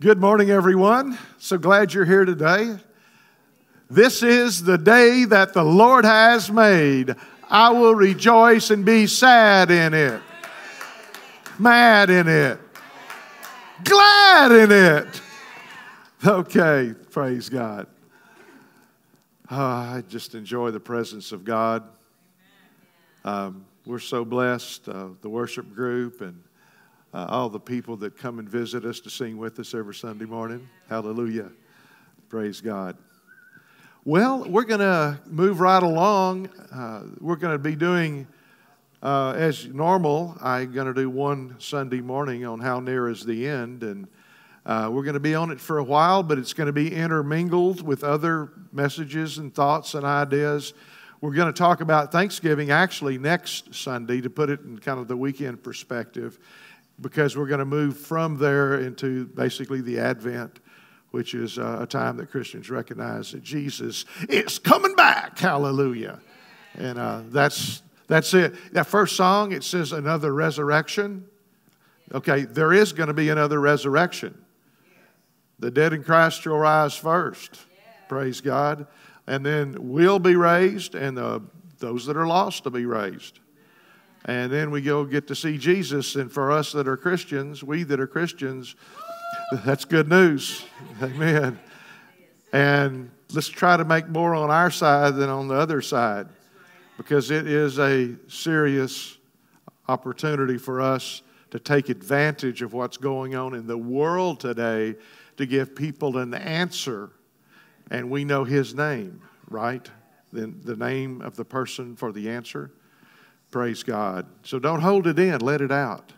Good morning, everyone. So glad you're here today. This is the day that the Lord has made. I will rejoice and be sad in it, mad in it, glad in it. Okay, praise God. Uh, I just enjoy the presence of God. Um, we're so blessed, uh, the worship group and uh, all the people that come and visit us to sing with us every Sunday morning. Hallelujah. Praise God. Well, we're going to move right along. Uh, we're going to be doing, uh, as normal, I'm going to do one Sunday morning on How Near is the End. And uh, we're going to be on it for a while, but it's going to be intermingled with other messages and thoughts and ideas. We're going to talk about Thanksgiving actually next Sunday to put it in kind of the weekend perspective because we're going to move from there into basically the Advent, which is uh, a time that Christians recognize that Jesus is coming back. Hallelujah. And uh, that's, that's it. That first song, it says another resurrection. Okay, there is going to be another resurrection. The dead in Christ shall rise first. Praise God. And then we'll be raised, and the, those that are lost will be raised. And then we go get to see Jesus. And for us that are Christians, we that are Christians, that's good news. Amen. And let's try to make more on our side than on the other side because it is a serious opportunity for us to take advantage of what's going on in the world today to give people an answer. And we know his name, right? The, the name of the person for the answer. Praise God. So don't hold it in, let it out.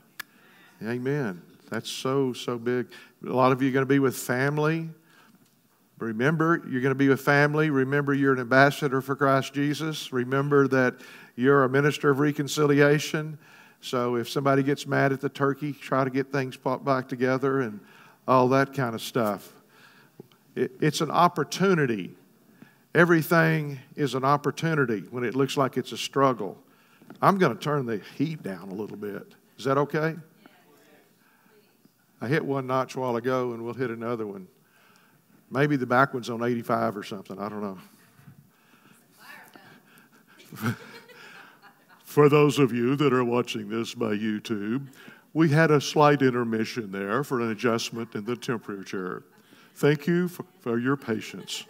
Amen. That's so, so big. A lot of you are going to be with family. Remember, you're going to be with family. Remember, you're an ambassador for Christ Jesus. Remember that you're a minister of reconciliation. So if somebody gets mad at the turkey, try to get things put back together and all that kind of stuff. It, it's an opportunity. Everything is an opportunity when it looks like it's a struggle. I'm going to turn the heat down a little bit. Is that okay? I hit one notch a while ago, and we'll hit another one. Maybe the back one's on 85 or something. I don't know. For those of you that are watching this by YouTube, we had a slight intermission there for an adjustment in the temperature. Thank you for, for your patience.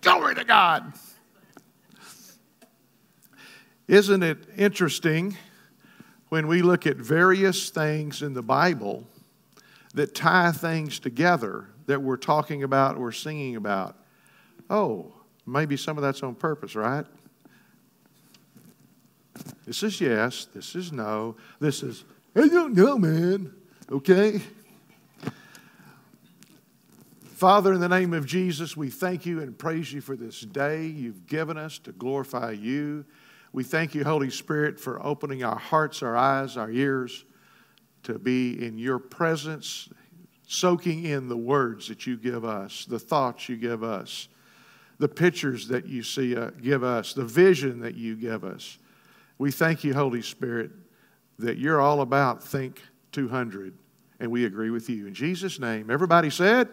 Glory to God. Isn't it interesting when we look at various things in the Bible that tie things together that we're talking about or singing about? Oh, maybe some of that's on purpose, right? This is yes, this is no, this is, I don't know, man, okay? Father, in the name of Jesus, we thank you and praise you for this day you've given us to glorify you. We thank you, Holy Spirit, for opening our hearts, our eyes, our ears to be in your presence, soaking in the words that you give us, the thoughts you give us, the pictures that you see uh, give us, the vision that you give us. We thank you, Holy Spirit, that you're all about Think 200, and we agree with you. In Jesus' name, everybody said,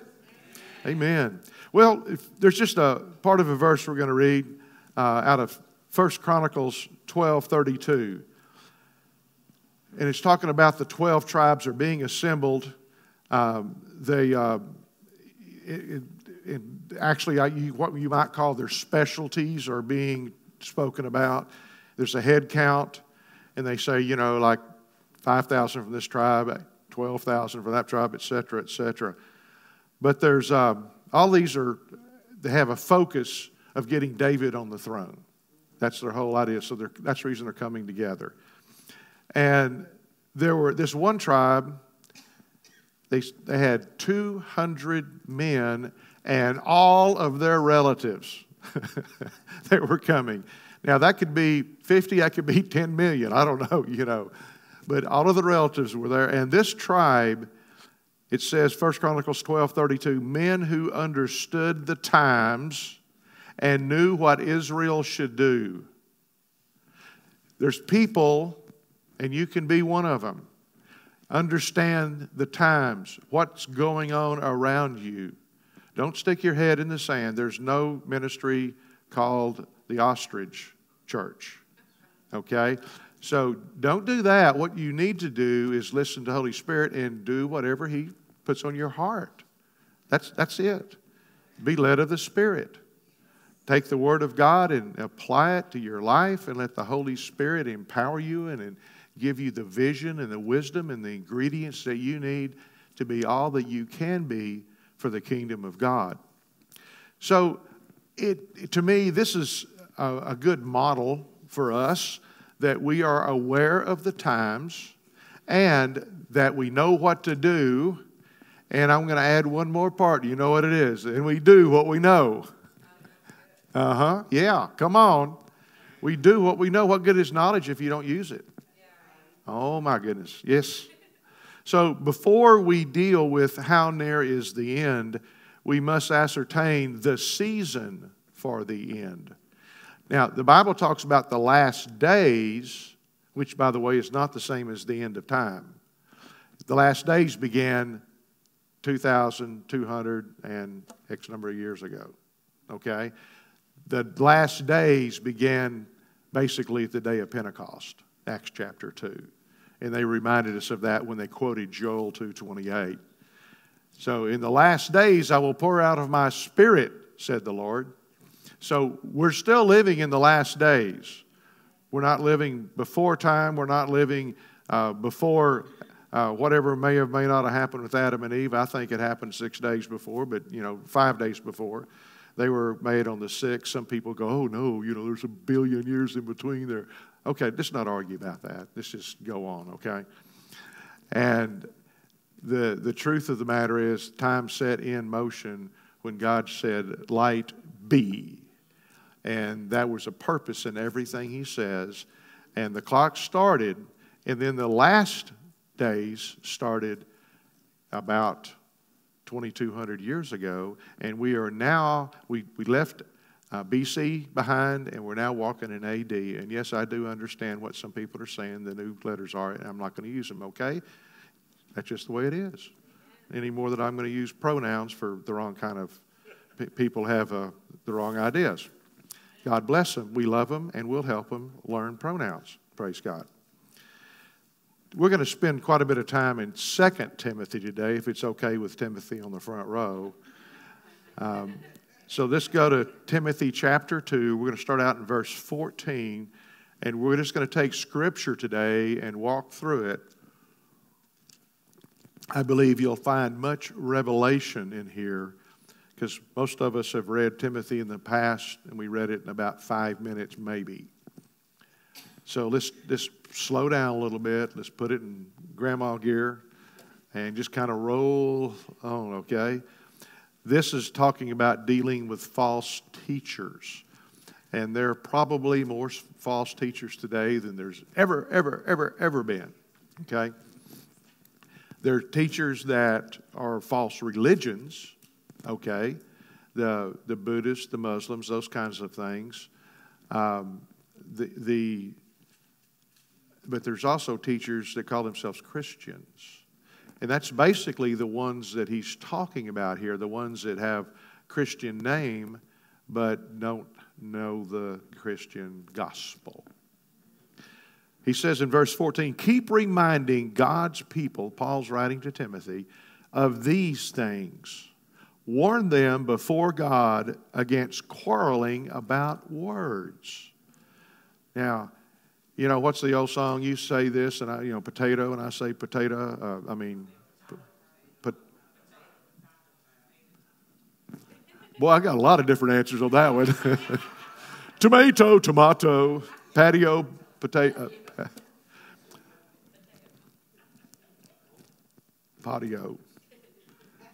Amen. Amen. Well, there's just a part of a verse we're going to read uh, out of 1 Chronicles 12 32. And it's talking about the 12 tribes are being assembled. Um, they, uh, it, it, actually, I, you, what you might call their specialties are being spoken about. There's a head count, and they say, you know, like 5,000 from this tribe, 12,000 from that tribe, et cetera, et cetera. But there's um, all these are, they have a focus of getting David on the throne. That's their whole idea. So that's the reason they're coming together. And there were this one tribe, they, they had 200 men and all of their relatives that were coming. Now, that could be 50, that could be 10 million. I don't know, you know. But all of the relatives were there. And this tribe, it says, 1 Chronicles 12 32, men who understood the times and knew what Israel should do. There's people, and you can be one of them. Understand the times, what's going on around you. Don't stick your head in the sand. There's no ministry called the ostrich church. Okay? So don't do that. What you need to do is listen to Holy Spirit and do whatever He puts on your heart. That's, that's it. Be led of the Spirit. Take the Word of God and apply it to your life and let the Holy Spirit empower you and, and give you the vision and the wisdom and the ingredients that you need to be all that you can be for the kingdom of God. So, it, to me, this is a, a good model for us that we are aware of the times and that we know what to do. And I'm going to add one more part. You know what it is. And we do what we know. Uh huh. Yeah, come on. We do what we know. What good is knowledge if you don't use it? Oh, my goodness. Yes. So before we deal with how near is the end, we must ascertain the season for the end. Now, the Bible talks about the last days, which, by the way, is not the same as the end of time. The last days began 2,200 and X number of years ago. Okay? The last days began basically at the day of Pentecost, Acts chapter 2. And they reminded us of that when they quoted Joel 2:28. So in the last days I will pour out of my spirit, said the Lord. So we're still living in the last days. We're not living before time. We're not living uh, before uh, whatever may or may not have happened with Adam and Eve. I think it happened six days before, but you know, five days before. They were made on the sixth. Some people go, oh no, you know, there's a billion years in between there. Okay, let's not argue about that. Let's just go on, okay? And the, the truth of the matter is, time set in motion when God said, Light be. And that was a purpose in everything He says. And the clock started, and then the last days started about 2,200 years ago. And we are now, we, we left uh, BC behind, and we're now walking in AD. And yes, I do understand what some people are saying the new letters are, and I'm not going to use them, okay? That's just the way it is. Any more that I'm going to use pronouns for the wrong kind of people have uh, the wrong ideas. God bless them. We love them, and we'll help them learn pronouns. Praise God. We're going to spend quite a bit of time in 2 Timothy today, if it's okay with Timothy on the front row. Um, so let's go to Timothy chapter 2. We're going to start out in verse 14, and we're just going to take scripture today and walk through it. I believe you'll find much revelation in here because most of us have read Timothy in the past, and we read it in about five minutes, maybe. So let's just slow down a little bit. Let's put it in grandma gear and just kind of roll on, okay? This is talking about dealing with false teachers. And there are probably more false teachers today than there's ever, ever, ever, ever been. Okay? There are teachers that are false religions, okay? The, the Buddhists, the Muslims, those kinds of things. Um, the, the, but there's also teachers that call themselves Christians. And that's basically the ones that he's talking about here, the ones that have Christian name but don't know the Christian gospel. He says in verse 14, keep reminding God's people, Paul's writing to Timothy, of these things. Warn them before God against quarreling about words. Now, you know, what's the old song? You say this, and I, you know, potato, and I say potato. Uh, I mean, but. Boy, I got a lot of different answers on that one. tomato, tomato, patio, potato. Uh, patio.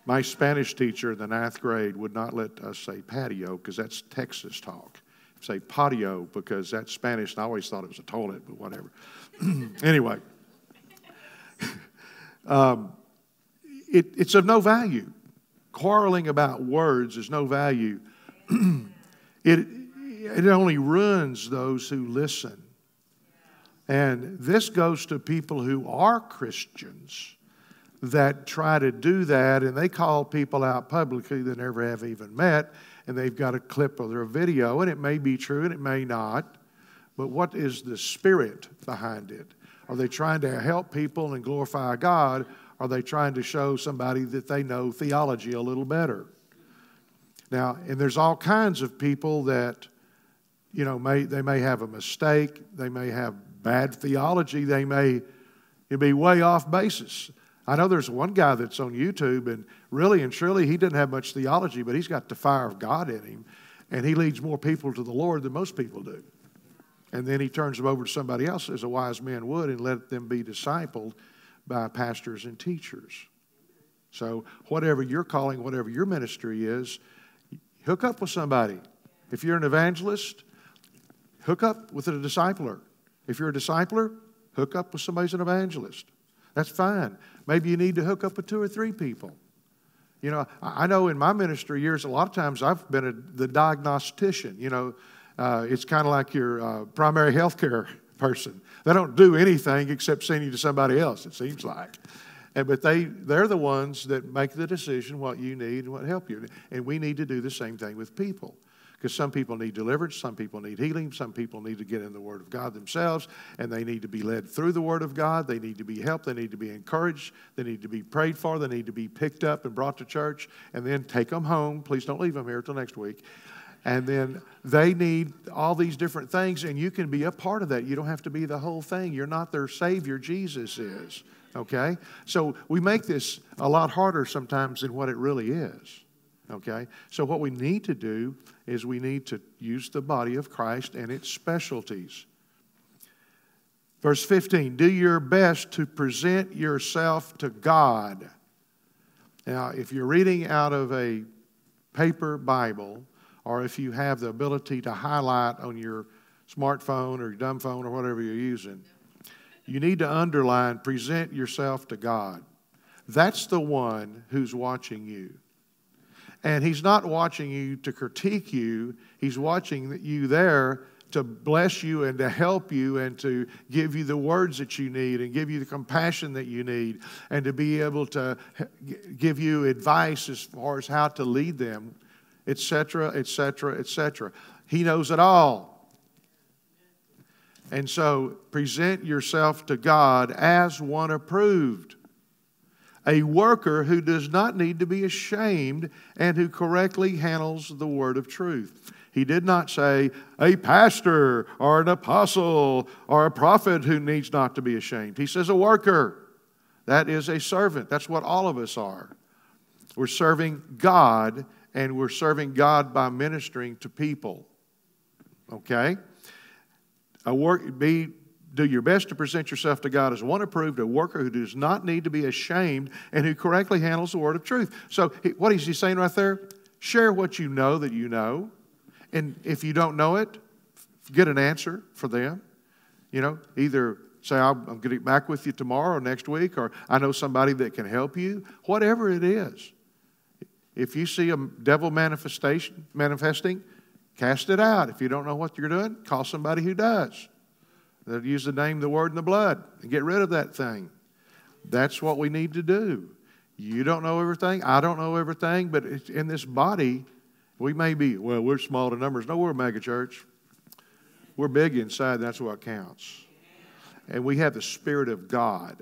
My Spanish teacher in the ninth grade would not let us say patio because that's Texas talk. Say patio because that's Spanish, and I always thought it was a toilet, but whatever. anyway, um, it, it's of no value quarreling about words is no value. it, it only ruins those who listen. And this goes to people who are Christians that try to do that, and they call people out publicly they never have even met, and they've got a clip of their video, and it may be true and it may not. But what is the spirit behind it? Are they trying to help people and glorify God? Are they trying to show somebody that they know theology a little better? Now, and there's all kinds of people that, you know, may they may have a mistake, they may have bad theology, they may be way off basis. I know there's one guy that's on YouTube, and really and truly, he didn't have much theology, but he's got the fire of God in him, and he leads more people to the Lord than most people do. And then he turns them over to somebody else, as a wise man would, and let them be discipled by pastors and teachers. So, whatever your calling, whatever your ministry is, hook up with somebody. If you're an evangelist, hook up with a discipler. If you're a discipler, hook up with somebody who's an evangelist. That's fine. Maybe you need to hook up with two or three people. You know, I know in my ministry years, a lot of times I've been a, the diagnostician. You know, uh, it's kind of like your uh, primary health care person. They don't do anything except send you to somebody else, it seems like. And, but they, they're the ones that make the decision what you need and what help you. And we need to do the same thing with people. Because some people need deliverance, some people need healing, some people need to get in the Word of God themselves, and they need to be led through the Word of God. They need to be helped, they need to be encouraged, they need to be prayed for, they need to be picked up and brought to church, and then take them home. Please don't leave them here until next week. And then they need all these different things, and you can be a part of that. You don't have to be the whole thing. You're not their Savior, Jesus is. Okay? So we make this a lot harder sometimes than what it really is. Okay? So, what we need to do is we need to use the body of Christ and its specialties. Verse 15 Do your best to present yourself to God. Now, if you're reading out of a paper Bible, or if you have the ability to highlight on your smartphone or your dumb phone or whatever you're using, you need to underline present yourself to God. That's the one who's watching you. And he's not watching you to critique you, he's watching you there to bless you and to help you and to give you the words that you need and give you the compassion that you need and to be able to give you advice as far as how to lead them, etc., etc., etc. He knows it all. And so present yourself to God as one approved a worker who does not need to be ashamed and who correctly handles the word of truth. He did not say a pastor or an apostle or a prophet who needs not to be ashamed. He says a worker. That is a servant. That's what all of us are. We're serving God and we're serving God by ministering to people. Okay? A work be do your best to present yourself to God as one approved, a worker who does not need to be ashamed and who correctly handles the word of truth. So, what is he saying right there? Share what you know that you know. And if you don't know it, get an answer for them. You know, either say, I'm going to get back with you tomorrow or next week, or I know somebody that can help you, whatever it is. If you see a devil manifestation manifesting, cast it out. If you don't know what you're doing, call somebody who does. They'll use the name, the word, and the blood and get rid of that thing. That's what we need to do. You don't know everything. I don't know everything, but in this body, we may be, well, we're small to numbers. No, we're a mega church. We're big inside, that's what counts. And we have the Spirit of God.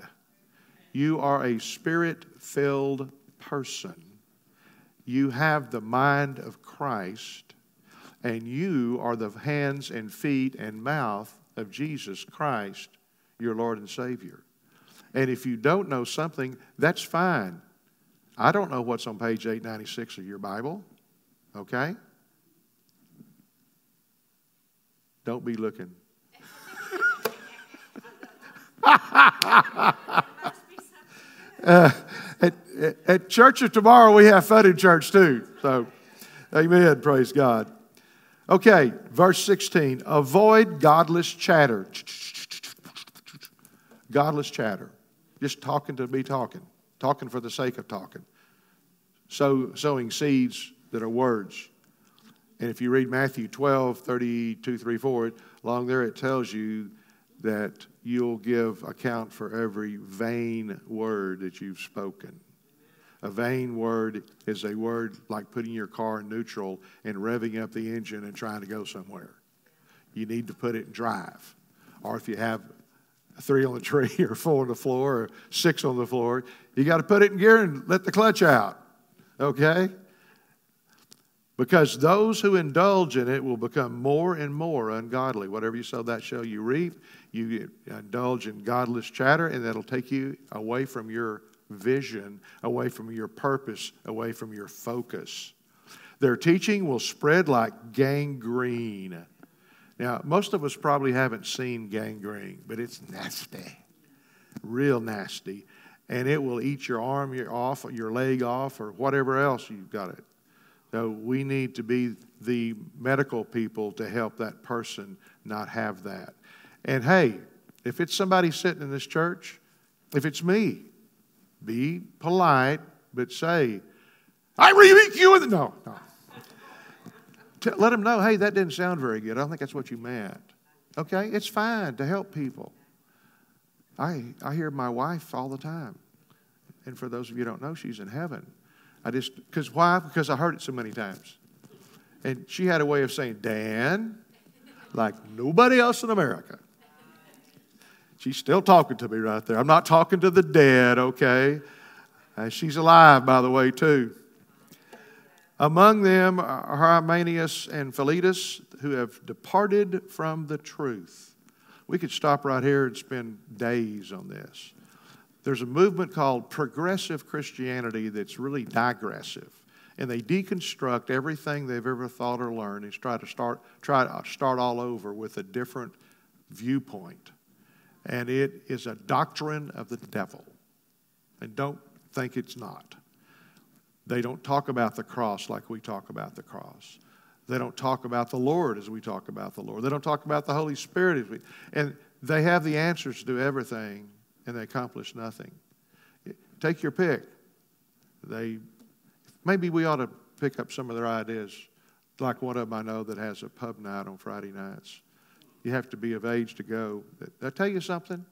You are a spirit filled person. You have the mind of Christ, and you are the hands and feet and mouth of Jesus Christ, your Lord and Savior. And if you don't know something, that's fine. I don't know what's on page 896 of your Bible, okay? Don't be looking. uh, at, at church of tomorrow, we have fun in church too. So, amen. Praise God. Okay, verse 16. Avoid godless chatter. Godless chatter. Just talking to be talking, talking for the sake of talking. So, sowing seeds that are words. And if you read Matthew 12, 32, 3, 4, along there it tells you that you'll give account for every vain word that you've spoken. A vain word is a word like putting your car in neutral and revving up the engine and trying to go somewhere. You need to put it in drive. Or if you have three on the tree or four on the floor or six on the floor, you got to put it in gear and let the clutch out. Okay? Because those who indulge in it will become more and more ungodly. Whatever you sow, that shall you reap. You indulge in godless chatter, and that'll take you away from your vision, away from your purpose, away from your focus. Their teaching will spread like gangrene. Now, most of us probably haven't seen gangrene, but it's nasty, real nasty. And it will eat your arm off, your leg off, or whatever else you've got it. So we need to be the medical people to help that person not have that. And hey, if it's somebody sitting in this church, if it's me, be polite, but say, I rebuke you. No, no. Let them know, hey, that didn't sound very good. I don't think that's what you meant. Okay? It's fine to help people. I, I hear my wife all the time. And for those of you who don't know, she's in heaven. I just, because why? Because I heard it so many times. And she had a way of saying, Dan, like nobody else in America. She's still talking to me right there. I'm not talking to the dead, okay? Uh, she's alive, by the way, too. Among them are Hymenaeus and Philetus, who have departed from the truth. We could stop right here and spend days on this. There's a movement called progressive Christianity that's really digressive. And they deconstruct everything they've ever thought or learned and try to start, try to start all over with a different viewpoint. And it is a doctrine of the devil. And don't think it's not. They don't talk about the cross like we talk about the cross. They don't talk about the Lord as we talk about the Lord. They don't talk about the Holy Spirit as we. And they have the answers to everything, and they accomplish nothing. Take your pick. They maybe we ought to pick up some of their ideas. Like one of them I know that has a pub night on Friday nights. You have to be of age to go. Did I tell you something?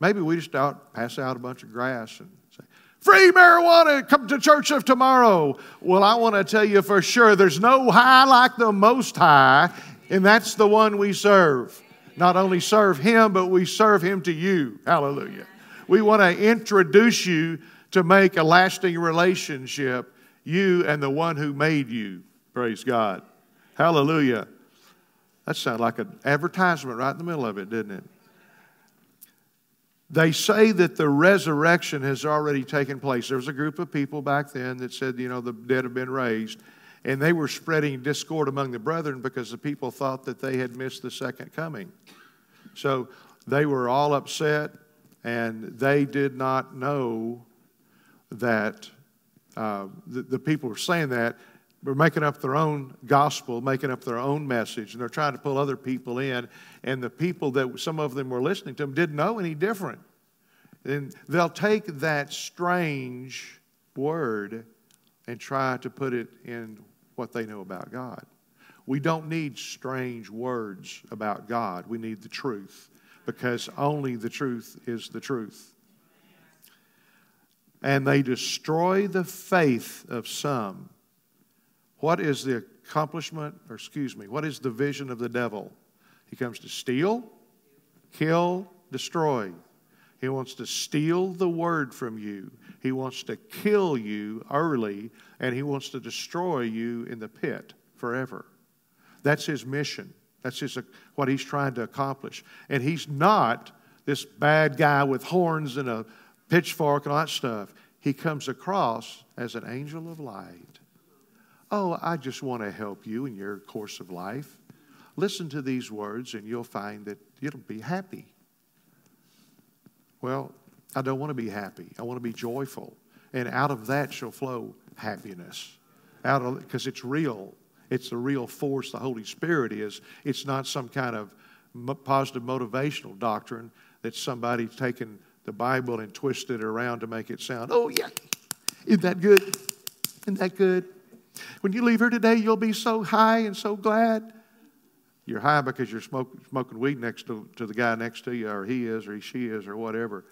Maybe we just out pass out a bunch of grass and say, Free marijuana, come to church of tomorrow. Well, I want to tell you for sure there's no high like the Most High, and that's the one we serve. Not only serve Him, but we serve Him to you. Hallelujah. We want to introduce you to make a lasting relationship, you and the one who made you. Praise God. Hallelujah. That sounded like an advertisement right in the middle of it, didn't it? They say that the resurrection has already taken place. There was a group of people back then that said, you know, the dead have been raised. And they were spreading discord among the brethren because the people thought that they had missed the second coming. So they were all upset, and they did not know that uh, the, the people were saying that were making up their own gospel, making up their own message, and they're trying to pull other people in. And the people that some of them were listening to them didn't know any different. And they'll take that strange word and try to put it in what they know about God. We don't need strange words about God. We need the truth because only the truth is the truth. And they destroy the faith of some. What is the accomplishment, or excuse me, what is the vision of the devil? He comes to steal, kill, destroy. He wants to steal the word from you. He wants to kill you early, and he wants to destroy you in the pit forever. That's his mission. That's his, what he's trying to accomplish. And he's not this bad guy with horns and a pitchfork and all that stuff. He comes across as an angel of light. Oh, I just want to help you in your course of life. Listen to these words, and you'll find that you'll be happy. Well, I don't want to be happy. I want to be joyful. And out of that shall flow happiness. Out of because it's real. It's the real force the Holy Spirit is. It's not some kind of positive motivational doctrine that somebody's taken the Bible and twisted it around to make it sound, oh yeah, isn't that good? Isn't that good? When you leave here today, you'll be so high and so glad. You're high because you're smoke, smoking weed next to, to the guy next to you, or he is, or he, she is, or whatever.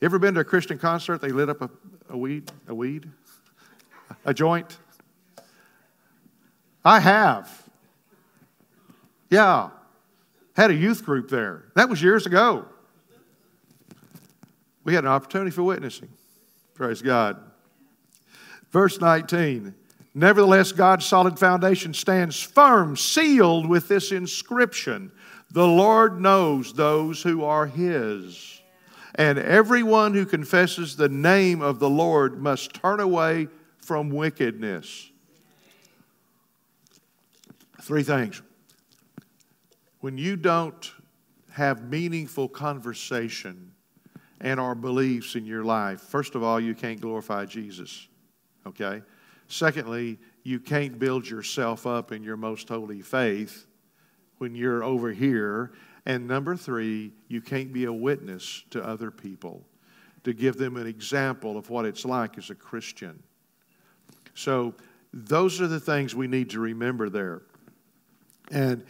You ever been to a Christian concert? They lit up a, a weed, a weed, a joint. I have. Yeah, had a youth group there. That was years ago. We had an opportunity for witnessing. Praise God. Verse 19. Nevertheless, God's solid foundation stands firm, sealed with this inscription The Lord knows those who are His. And everyone who confesses the name of the Lord must turn away from wickedness. Three things. When you don't have meaningful conversation and our beliefs in your life, first of all, you can't glorify Jesus. Okay? Secondly, you can't build yourself up in your most holy faith when you're over here. And number three, you can't be a witness to other people to give them an example of what it's like as a Christian. So, those are the things we need to remember there. And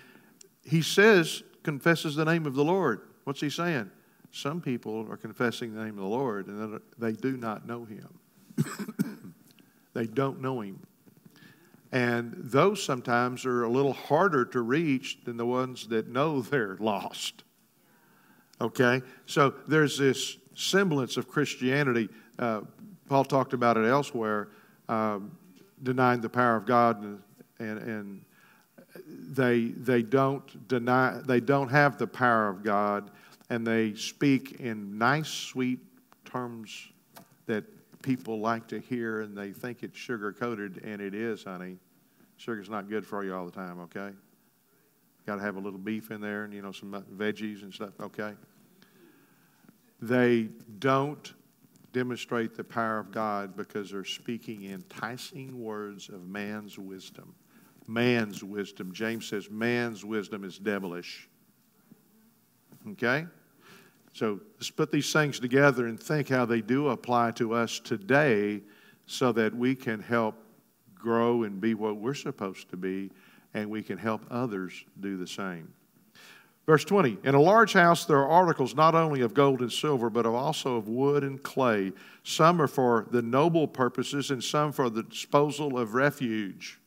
he says, confesses the name of the Lord. What's he saying? Some people are confessing the name of the Lord and they do not know him. They don't know him. And those sometimes are a little harder to reach than the ones that know they're lost. Okay? So there's this semblance of Christianity. Uh, Paul talked about it elsewhere, um, denying the power of God and, and, and they, they don't deny, they don't have the power of God, and they speak in nice, sweet terms that people like to hear, and they think it's sugar coated, and it is, honey. Sugar's not good for you all the time, okay? Got to have a little beef in there, and you know some uh, veggies and stuff, okay? They don't demonstrate the power of God because they're speaking enticing words of man's wisdom man's wisdom. James says man's wisdom is devilish. Okay? So let's put these things together and think how they do apply to us today so that we can help grow and be what we're supposed to be and we can help others do the same. Verse 20 In a large house there are articles not only of gold and silver, but also of wood and clay. Some are for the noble purposes, and some for the disposal of refuge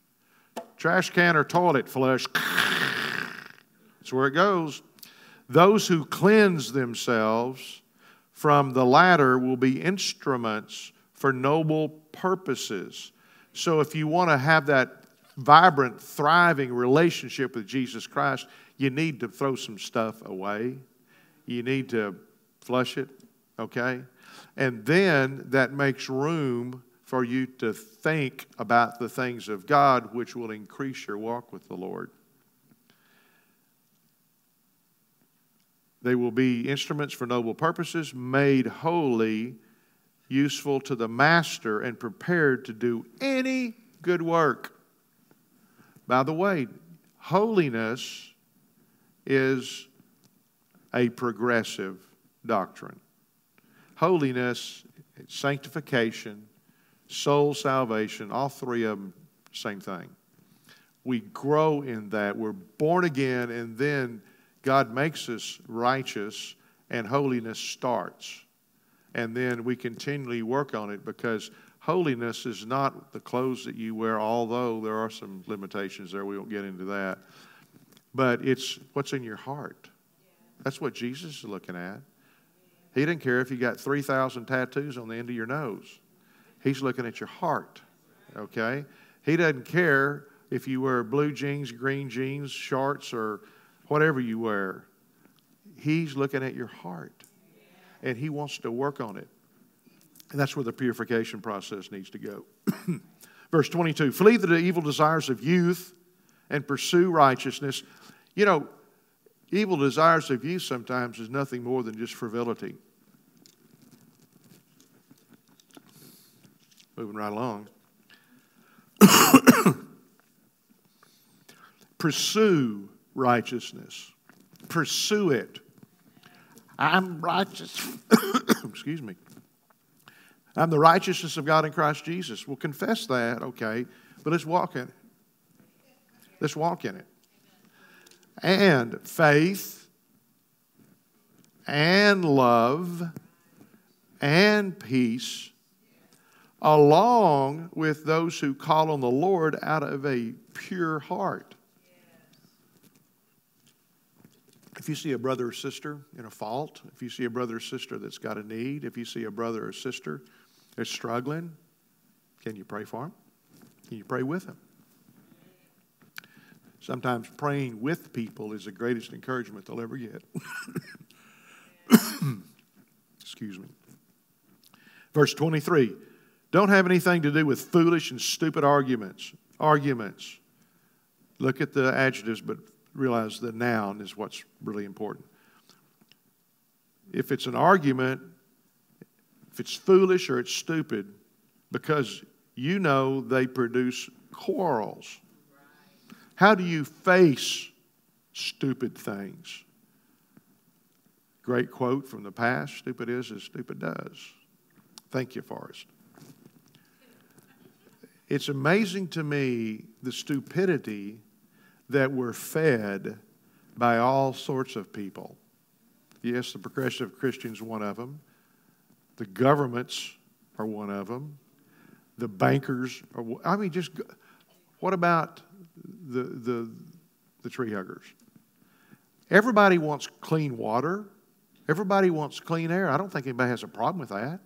trash can or toilet flush. That's where it goes. Those who cleanse themselves from the latter will be instruments for noble purposes. So if you want to have that vibrant, thriving relationship with Jesus Christ, you need to throw some stuff away. You need to flush it, okay? And then that makes room for you to think about the things of God, which will increase your walk with the Lord. They will be instruments for noble purposes, made holy, useful to the master, and prepared to do any good work. By the way, holiness is a progressive doctrine. Holiness, sanctification, soul salvation, all three of them, same thing. We grow in that. We're born again, and then God makes us righteous, and holiness starts. And then we continually work on it because holiness is not the clothes that you wear, although there are some limitations there. We won't get into that. But it's what's in your heart. That's what Jesus is looking at. He didn't care if you got 3,000 tattoos on the end of your nose. He's looking at your heart, okay? He doesn't care if you wear blue jeans, green jeans, shorts, or whatever you wear. He's looking at your heart, and He wants to work on it. And that's where the purification process needs to go. Verse 22 Flee the evil desires of youth and pursue righteousness. You know, evil desires of youth sometimes is nothing more than just frivolity. Moving right along. Pursue righteousness. Pursue it. I'm righteous. Excuse me. I'm the righteousness of God in Christ Jesus. We'll confess that, okay, but let's walk in it. Let's walk in it. and faith and love and peace, along with those who call on the Lord out of a pure heart. If you see a brother or sister in a fault, if you see a brother or sister that's got a need, if you see a brother or sister that's struggling, can you pray for them? Can you pray with them? Sometimes praying with people is the greatest encouragement they'll ever get. Excuse me. Verse 23 Don't have anything to do with foolish and stupid arguments. Arguments. Look at the adjectives, but realize the noun is what's really important. If it's an argument, if it's foolish or it's stupid, because you know they produce quarrels. How do you face stupid things? Great quote from the past stupid is as stupid does. Thank you, Forrest. It's amazing to me the stupidity that we're fed by all sorts of people. Yes, the progressive Christians one of them. The governments are one of them. The bankers are. I mean, just what about the the the tree huggers? Everybody wants clean water. Everybody wants clean air. I don't think anybody has a problem with that.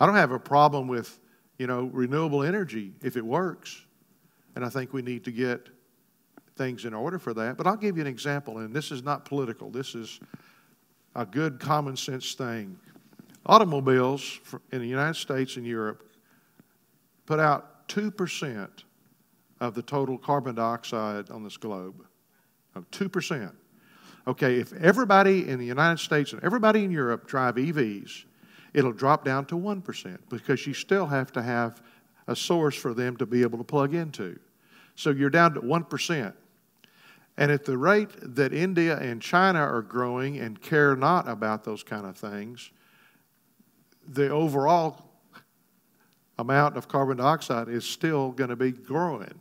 I don't have a problem with you know renewable energy if it works, and I think we need to get things in order for that. But I'll give you an example, and this is not political. This is a good common sense thing. Automobiles in the United States and Europe put out 2% of the total carbon dioxide on this globe. 2%. Okay, if everybody in the United States and everybody in Europe drive EVs, it'll drop down to 1% because you still have to have a source for them to be able to plug into. So you're down to 1%. And at the rate that India and China are growing and care not about those kind of things, the overall amount of carbon dioxide is still going to be growing.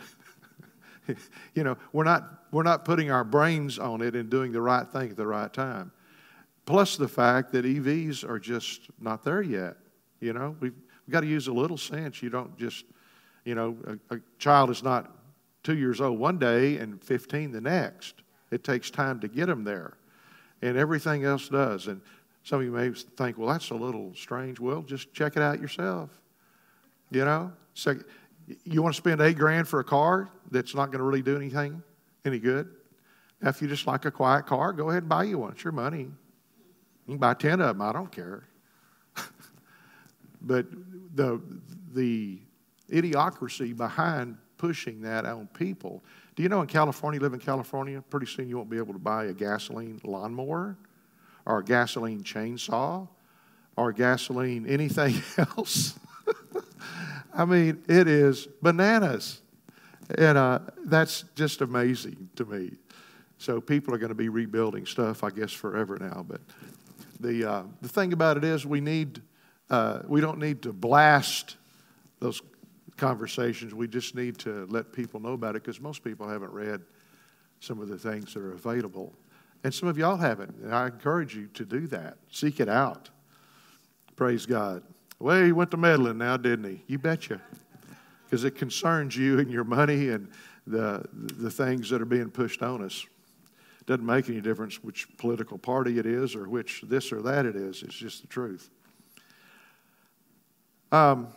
you know, we're not, we're not putting our brains on it and doing the right thing at the right time. Plus the fact that EVs are just not there yet. You know, we've, we've got to use a little sense. You don't just, you know, a, a child is not two years old one day and 15 the next. It takes time to get them there. And everything else does. And some of you may think, well, that's a little strange. Well, just check it out yourself. You know? So you want to spend eight grand for a car that's not going to really do anything, any good? Now, if you just like a quiet car, go ahead and buy you one. It's your money. You can buy 10 of them. I don't care. but the, the idiocracy behind pushing that on people. Do you know in California, you live in California, pretty soon you won't be able to buy a gasoline lawnmower or a gasoline chainsaw or gasoline anything else. I mean, it is bananas. And uh, that's just amazing to me. So people are going to be rebuilding stuff, I guess, forever now. But the, uh, the thing about it is we need, uh, we don't need to blast those conversations. We just need to let people know about it because most people haven't read some of the things that are available. And some of y'all haven't. And I encourage you to do that. Seek it out. Praise God. Well, he went to meddling now, didn't he? You betcha. Because it concerns you and your money and the, the things that are being pushed on us. Doesn't make any difference which political party it is or which this or that it is. It's just the truth. Um,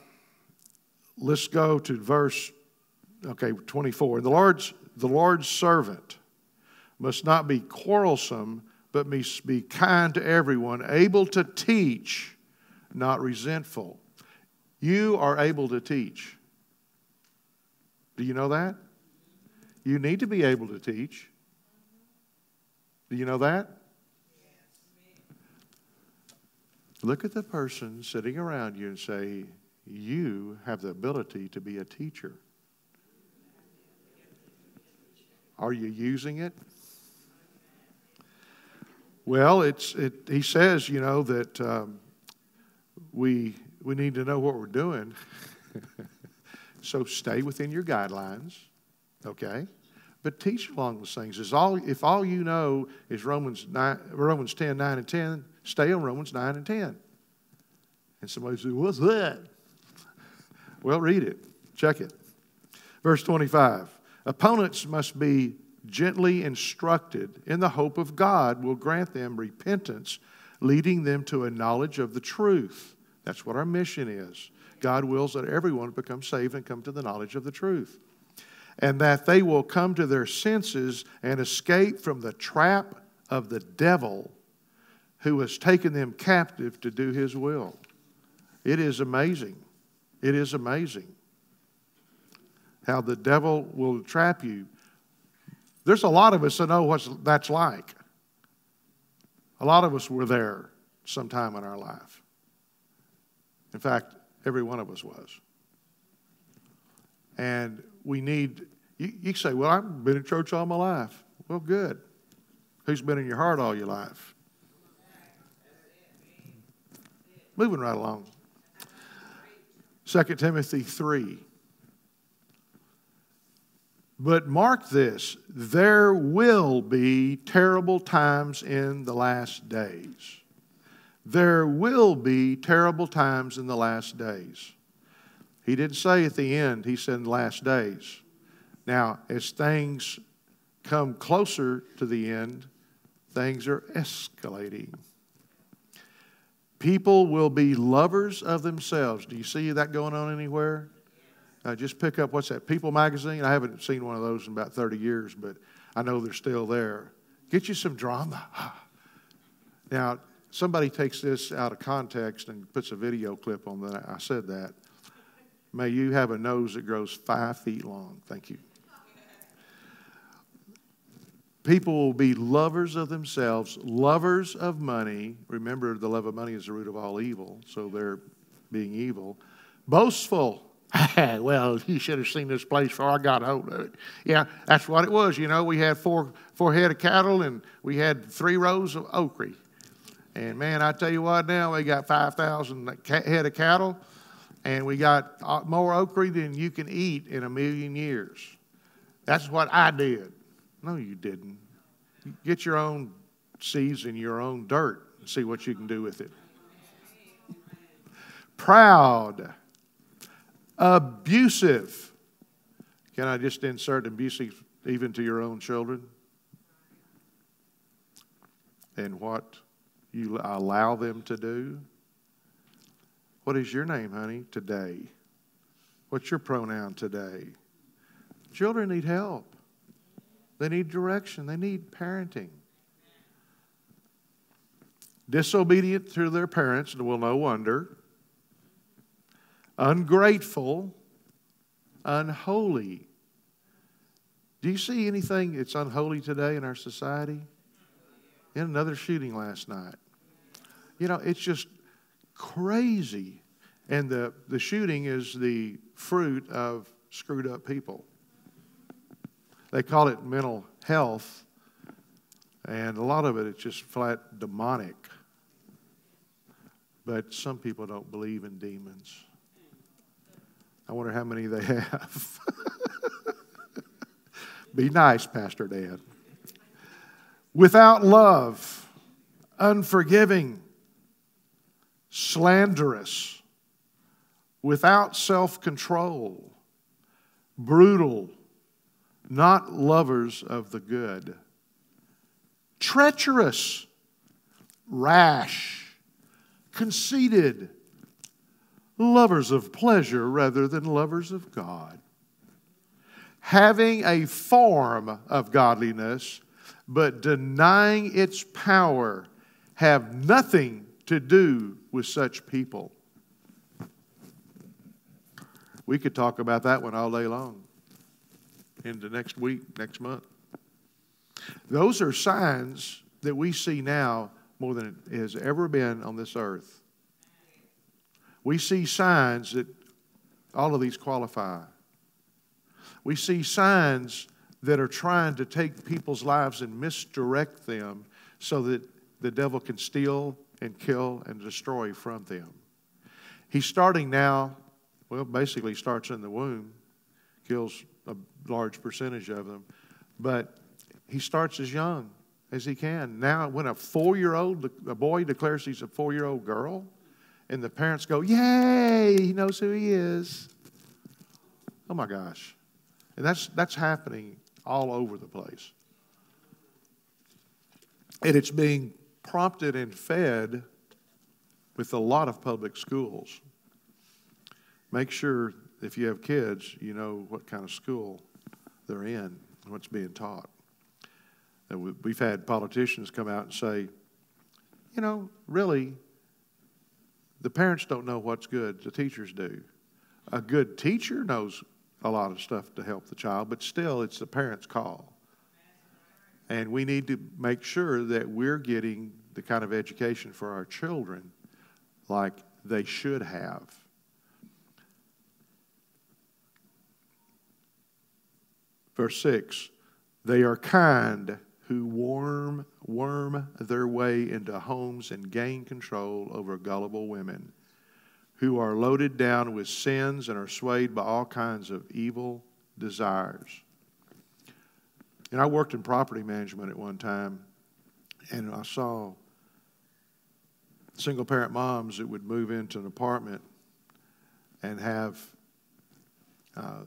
let's go to verse okay 24 the lord's the lord's servant must not be quarrelsome but must be kind to everyone able to teach not resentful. You are able to teach. Do you know that? You need to be able to teach. Do you know that? Look at the person sitting around you and say you have the ability to be a teacher. Are you using it? Well, it's, it, he says, you know, that um, we, we need to know what we're doing. so stay within your guidelines, okay? but teach along those things. Is all, if all you know is Romans, 9, Romans 10, 9 and 10, stay on Romans 9 and 10. And somebody says, What's that? Well, read it, check it. Verse 25 Opponents must be gently instructed in the hope of God will grant them repentance, leading them to a knowledge of the truth. That's what our mission is. God wills that everyone become saved and come to the knowledge of the truth and that they will come to their senses and escape from the trap of the devil who has taken them captive to do his will. It is amazing. It is amazing how the devil will trap you. There's a lot of us that know what that's like. A lot of us were there sometime in our life. In fact, every one of us was. And we need, you, you say, well, I've been in church all my life. Well, good. Who's been in your heart all your life? Moving right along. 2 Timothy 3. But mark this there will be terrible times in the last days. There will be terrible times in the last days. He didn't say at the end, he said in the last days. Now, as things come closer to the end, things are escalating. People will be lovers of themselves. Do you see that going on anywhere? Uh, just pick up what's that People magazine. I haven't seen one of those in about 30 years, but I know they're still there. Get you some drama. Now, somebody takes this out of context and puts a video clip on that. I said that. May you have a nose that grows five feet long. Thank you. People will be lovers of themselves, lovers of money. Remember, the love of money is the root of all evil, so they're being evil. Boastful. well, you should have seen this place before I got hold of it. Yeah, that's what it was. You know, we had four, four head of cattle and we had three rows of okra. And man, I tell you what, now we got 5,000 head of cattle and we got uh, more okra than you can eat in a million years. That's what I did. No, you didn't. Get your own seeds in your own dirt and see what you can do with it. Proud, abusive. Can I just insert abusive even to your own children? And what you allow them to do? What is your name, honey, today? What's your pronoun today? Children need help. They need direction. They need parenting. Disobedient to their parents, well, no wonder. Ungrateful, unholy. Do you see anything that's unholy today in our society? In another shooting last night. You know, it's just crazy. And the, the shooting is the fruit of screwed up people. They call it mental health, and a lot of it is just flat demonic. But some people don't believe in demons. I wonder how many they have. Be nice, Pastor Dan. Without love, unforgiving, slanderous, without self control, brutal, not lovers of the good, treacherous, rash, conceited, lovers of pleasure rather than lovers of God, having a form of godliness but denying its power, have nothing to do with such people. We could talk about that one all day long into next week, next month. Those are signs that we see now more than it has ever been on this earth. We see signs that all of these qualify. We see signs that are trying to take people's lives and misdirect them so that the devil can steal, and kill and destroy from them. He's starting now, well, basically starts in the womb, kills a large percentage of them, But he starts as young as he can. Now, when a four year old, a boy declares he's a four year old girl, and the parents go, Yay, he knows who he is. Oh my gosh. And that's, that's happening all over the place. And it's being prompted and fed with a lot of public schools. Make sure if you have kids, you know what kind of school they're in, what's being taught. And we've had politicians come out and say, you know, really, the parents don't know what's good, the teachers do. A good teacher knows a lot of stuff to help the child, but still, it's the parent's call. And we need to make sure that we're getting the kind of education for our children like they should have. Verse 6 They are kind who worm, worm their way into homes and gain control over gullible women, who are loaded down with sins and are swayed by all kinds of evil desires. And I worked in property management at one time, and I saw single parent moms that would move into an apartment and have, uh,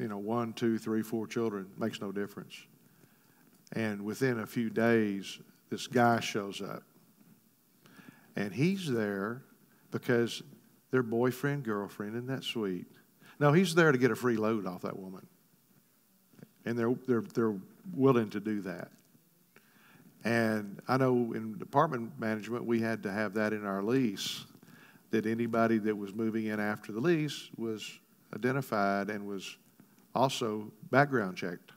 you know, one, two, three, four children. Makes no difference. And within a few days, this guy shows up. And he's there because their boyfriend, girlfriend, isn't that sweet? No, he's there to get a free load off that woman. And they're, they're, they're willing to do that. And I know in department management, we had to have that in our lease that anybody that was moving in after the lease was identified and was also background checked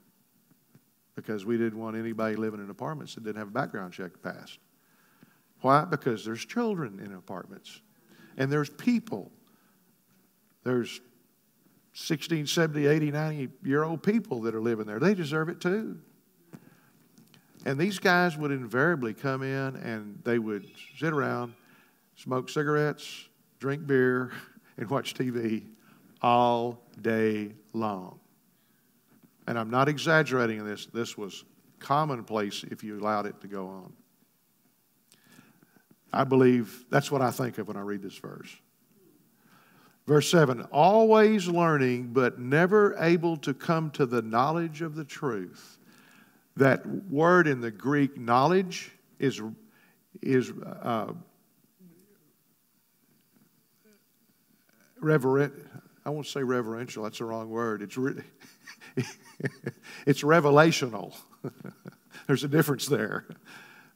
because we didn't want anybody living in apartments that didn't have a background check passed. Why? Because there's children in apartments and there's people. There's 16, 70, 80, 90 year old people that are living there. They deserve it too. And these guys would invariably come in and they would sit around, smoke cigarettes, drink beer, and watch TV all day long. And I'm not exaggerating in this, this was commonplace if you allowed it to go on. I believe that's what I think of when I read this verse. Verse 7 always learning, but never able to come to the knowledge of the truth. That word in the Greek, knowledge, is, is uh, reverent. I won't say reverential, that's the wrong word. It's, re- it's revelational. There's a difference there.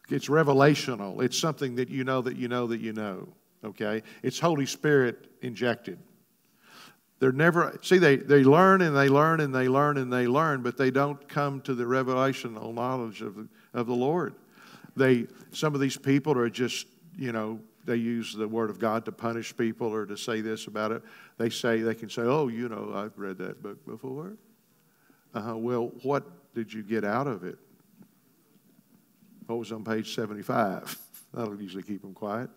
It's revelational. It's something that you know that you know that you know. Okay? It's Holy Spirit injected. They're never, see, they, they learn and they learn and they learn and they learn, but they don't come to the revelational knowledge of of the Lord. They, some of these people are just, you know, they use the word of God to punish people or to say this about it. They say, they can say, oh, you know, I've read that book before. Uh, well, what did you get out of it? What was on page 75? That'll usually keep them quiet.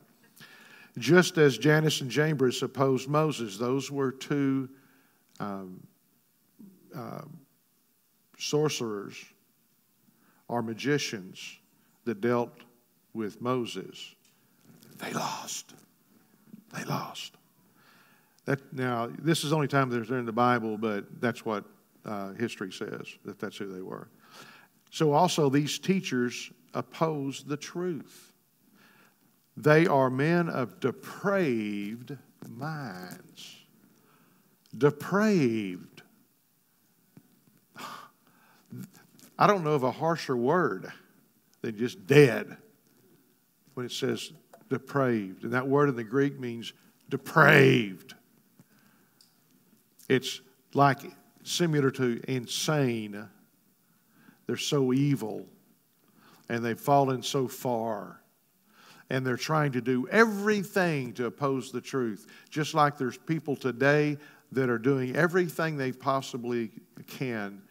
Just as Jannes and Jambres opposed Moses, those were two um, uh, sorcerers or magicians that dealt with Moses. They lost. They lost. That, now, this is the only time they're in the Bible, but that's what uh, history says, that that's who they were. So, also, these teachers oppose the truth. They are men of depraved minds. Depraved. I don't know of a harsher word than just dead when it says depraved. And that word in the Greek means depraved. It's like similar to insane. They're so evil and they've fallen so far. And they're trying to do everything to oppose the truth. Just like there's people today that are doing everything they possibly can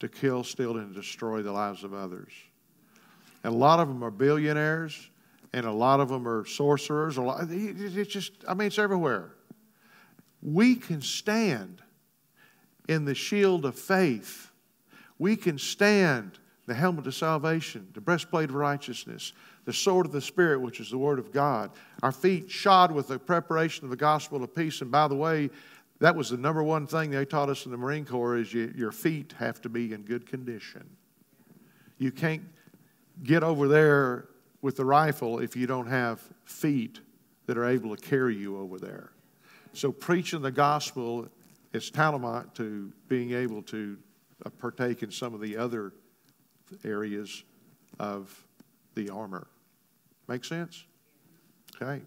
to kill, steal, and destroy the lives of others. And a lot of them are billionaires, and a lot of them are sorcerers. It's just, I mean, it's everywhere. We can stand in the shield of faith we can stand the helmet of salvation, the breastplate of righteousness, the sword of the Spirit, which is the Word of God, our feet shod with the preparation of the gospel of peace. And by the way, that was the number one thing they taught us in the Marine Corps is you, your feet have to be in good condition. You can't get over there with the rifle if you don't have feet that are able to carry you over there. So preaching the gospel is tantamount to being able to uh, partake in some of the other areas of the armor. Make sense? Okay.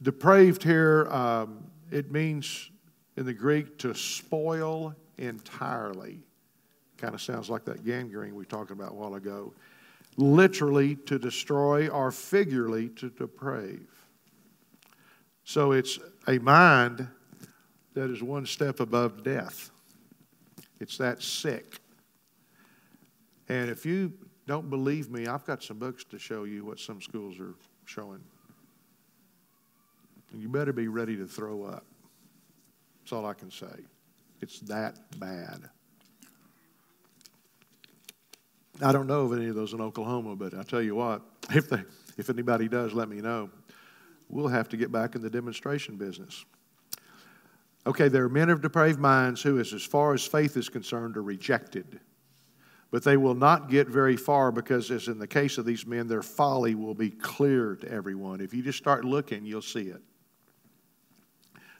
Depraved here, um, it means in the Greek to spoil entirely. Kind of sounds like that gangrene we talked about a while ago. Literally to destroy or figuratively to deprave. So it's a mind that is one step above death. It's that sick. And if you don't believe me, I've got some books to show you what some schools are showing. You better be ready to throw up. That's all I can say. It's that bad. I don't know of any of those in Oklahoma, but I tell you what, if, they, if anybody does, let me know. We'll have to get back in the demonstration business. Okay, there are men of depraved minds who, as, far as faith is concerned, are rejected. But they will not get very far because, as in the case of these men, their folly will be clear to everyone. If you just start looking, you'll see it.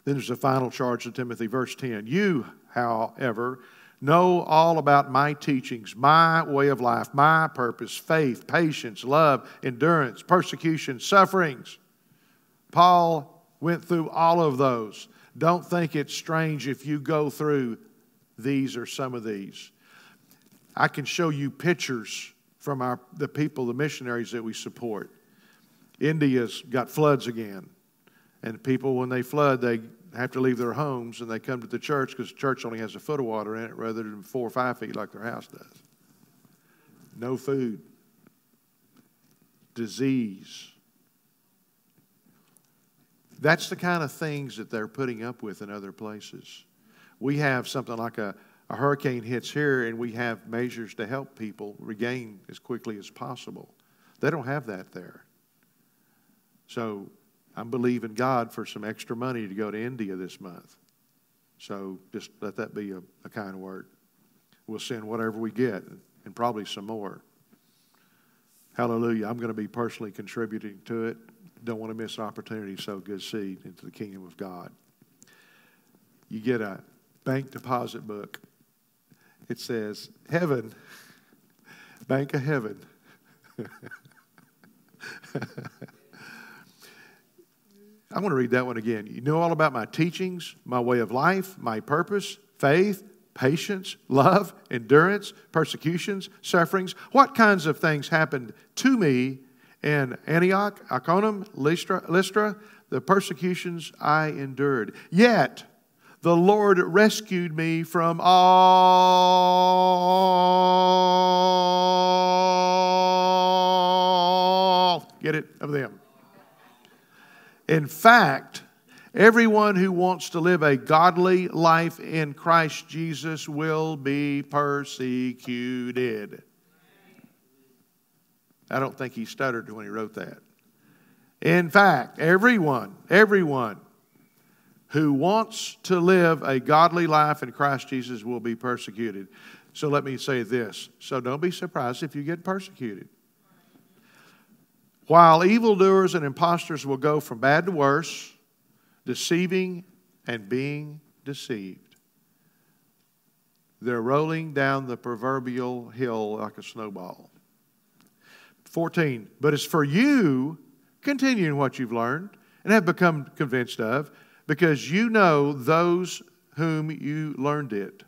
Then there's a final charge to Timothy, verse 10. You, however, know all about my teachings, my way of life, my purpose, faith, patience, love, endurance, persecution, sufferings. Paul went through all of those. Don't think it's strange if you go through these or some of these. I can show you pictures from our, the people, the missionaries that we support. India's got floods again. And people, when they flood, they have to leave their homes and they come to the church because the church only has a foot of water in it rather than four or five feet like their house does. No food, disease. That's the kind of things that they're putting up with in other places. We have something like a, a hurricane hits here and we have measures to help people regain as quickly as possible. They don't have that there. So I'm believing God for some extra money to go to India this month. So just let that be a, a kind word. We'll send whatever we get and probably some more. Hallelujah. I'm going to be personally contributing to it. Don't want to miss an opportunity to sow good seed into the kingdom of God. You get a bank deposit book. It says, Heaven, Bank of Heaven. I want to read that one again. You know all about my teachings, my way of life, my purpose, faith, patience, love, endurance, persecutions, sufferings. What kinds of things happened to me in Antioch, Iconium, Lystra, Lystra the persecutions I endured. Yet the Lord rescued me from all. Get it? Of them. In fact, everyone who wants to live a godly life in Christ Jesus will be persecuted. I don't think he stuttered when he wrote that. In fact, everyone, everyone who wants to live a godly life in Christ Jesus will be persecuted. So let me say this. So don't be surprised if you get persecuted. While evildoers and impostors will go from bad to worse, deceiving and being deceived, they're rolling down the proverbial hill like a snowball. 14. But as for you, continue in what you've learned and have become convinced of, because you know those whom you learned it,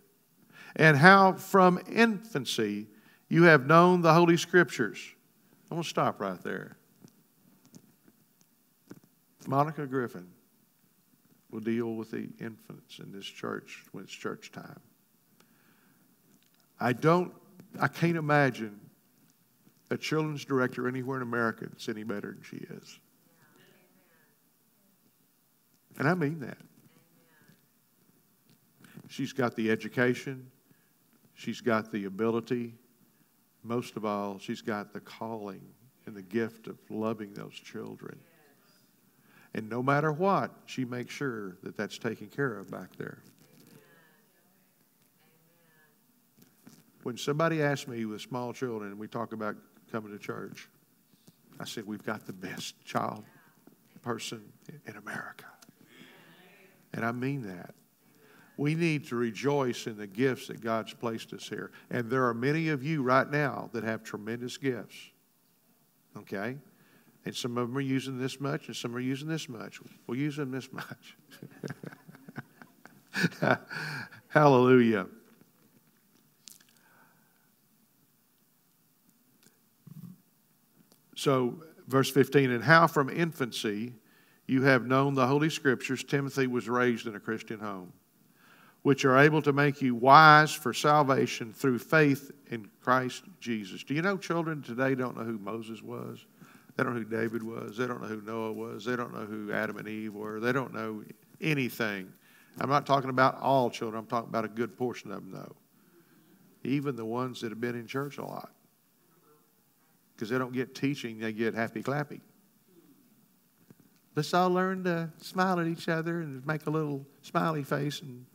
and how from infancy you have known the Holy Scriptures. I'm going to stop right there. Monica Griffin will deal with the infants in this church when it's church time. I don't, I can't imagine a children's director anywhere in America that's any better than she is. And I mean that. she's got the education, she's got the ability, most of all, she's got the calling and the gift of loving those children. And no matter what, she makes sure that that's taken care of back there. When somebody asks me with small children and we talk about coming to church, I said, We've got the best child person in America. And I mean that. We need to rejoice in the gifts that God's placed us here. And there are many of you right now that have tremendous gifts. Okay? And some of them are using this much, and some are using this much. We'll use them this much. Hallelujah. So, verse 15, and how from infancy you have known the Holy Scriptures. Timothy was raised in a Christian home, which are able to make you wise for salvation through faith in Christ Jesus. Do you know children today don't know who Moses was? They don't know who David was. They don't know who Noah was. They don't know who Adam and Eve were. They don't know anything. I'm not talking about all children, I'm talking about a good portion of them, though. Even the ones that have been in church a lot because they don't get teaching, they get happy clappy. Let's all learn to smile at each other and make a little smiley face and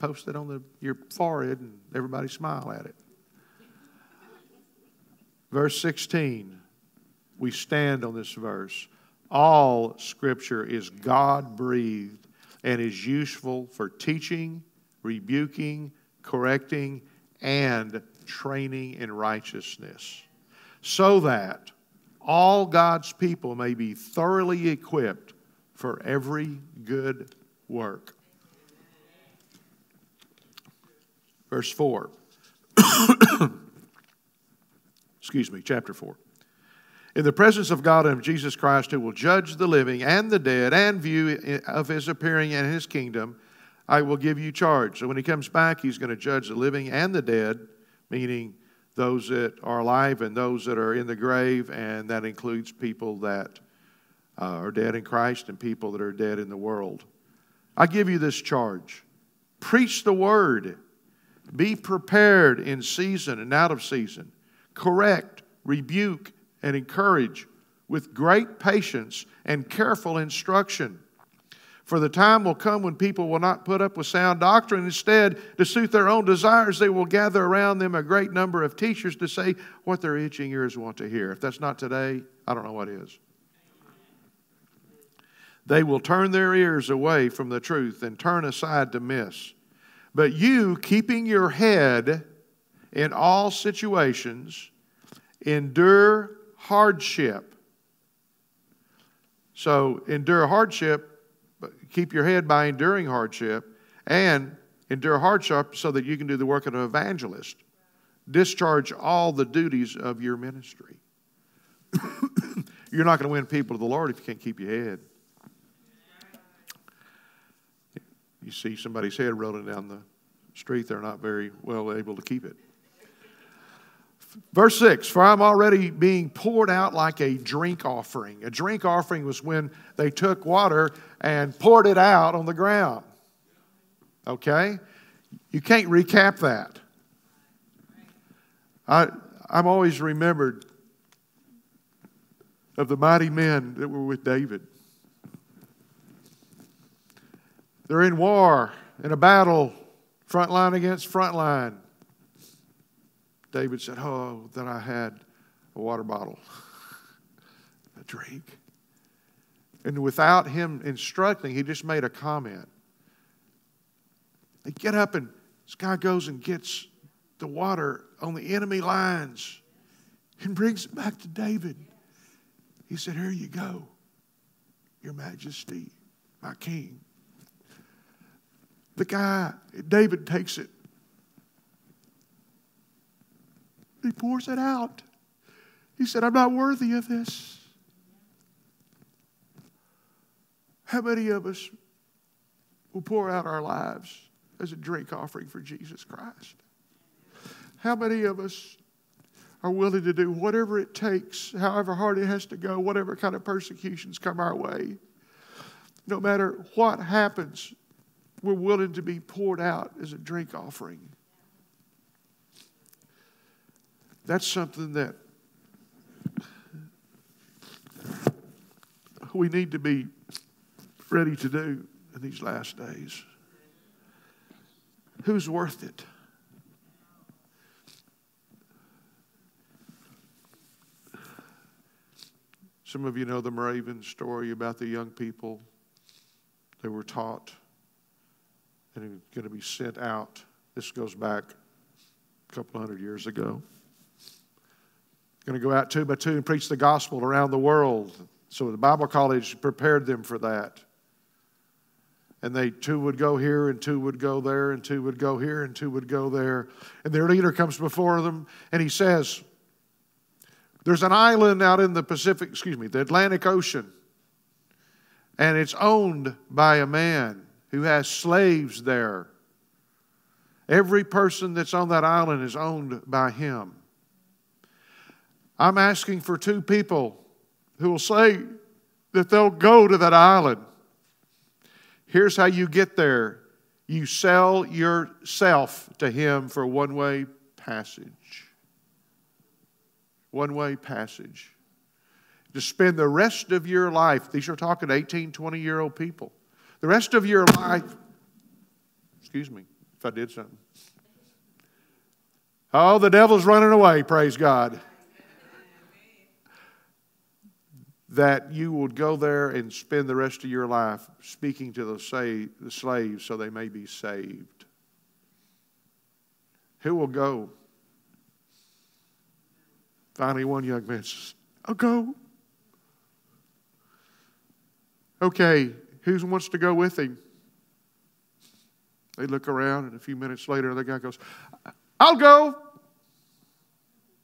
post it on the, your forehead and everybody smile at it. Verse 16, we stand on this verse. All scripture is God breathed and is useful for teaching, rebuking, correcting, and training in righteousness so that all God's people may be thoroughly equipped for every good work. Verse 4. Excuse me, chapter 4. In the presence of God and of Jesus Christ, who will judge the living and the dead, and view of his appearing in his kingdom, I will give you charge. So when he comes back, he's going to judge the living and the dead, meaning those that are alive and those that are in the grave, and that includes people that uh, are dead in Christ and people that are dead in the world. I give you this charge preach the word, be prepared in season and out of season, correct, rebuke, and encourage with great patience and careful instruction. For the time will come when people will not put up with sound doctrine. Instead, to suit their own desires, they will gather around them a great number of teachers to say what their itching ears want to hear. If that's not today, I don't know what is. They will turn their ears away from the truth and turn aside to miss. But you, keeping your head in all situations, endure hardship. So, endure hardship keep your head by enduring hardship and endure hardship so that you can do the work of an evangelist. Discharge all the duties of your ministry. You're not going to win people to the Lord if you can't keep your head. You see somebody's head rolling down the street, they're not very well able to keep it. Verse 6 For I'm already being poured out like a drink offering. A drink offering was when they took water and poured it out on the ground. Okay? You can't recap that. I, I'm always remembered of the mighty men that were with David. They're in war, in a battle, front line against front line. David said, Oh, that I had a water bottle, a drink. And without him instructing, he just made a comment. They get up and this guy goes and gets the water on the enemy lines and brings it back to David. He said, Here you go, Your Majesty, my king. The guy, David takes it He pours it out. He said, I'm not worthy of this. How many of us will pour out our lives as a drink offering for Jesus Christ? How many of us are willing to do whatever it takes, however hard it has to go, whatever kind of persecutions come our way? No matter what happens, we're willing to be poured out as a drink offering. That's something that we need to be ready to do in these last days. Who's worth it? Some of you know the Moravian story about the young people. They were taught and going to be sent out. This goes back a couple hundred years ago. Going to go out two by two and preach the gospel around the world. So the Bible college prepared them for that. And they two would go here and two would go there and two would go here and two would go there. And their leader comes before them and he says, There's an island out in the Pacific, excuse me, the Atlantic Ocean. And it's owned by a man who has slaves there. Every person that's on that island is owned by him. I'm asking for two people who will say that they'll go to that island. Here's how you get there you sell yourself to Him for one way passage. One way passage. To spend the rest of your life, these are talking 18, 20 year old people, the rest of your life, excuse me if I did something. Oh, the devil's running away, praise God. That you would go there and spend the rest of your life speaking to the, sa- the slaves so they may be saved. Who will go? Finally, one young man says, I'll go. Okay, who wants to go with him? They look around, and a few minutes later, the guy goes, I'll go.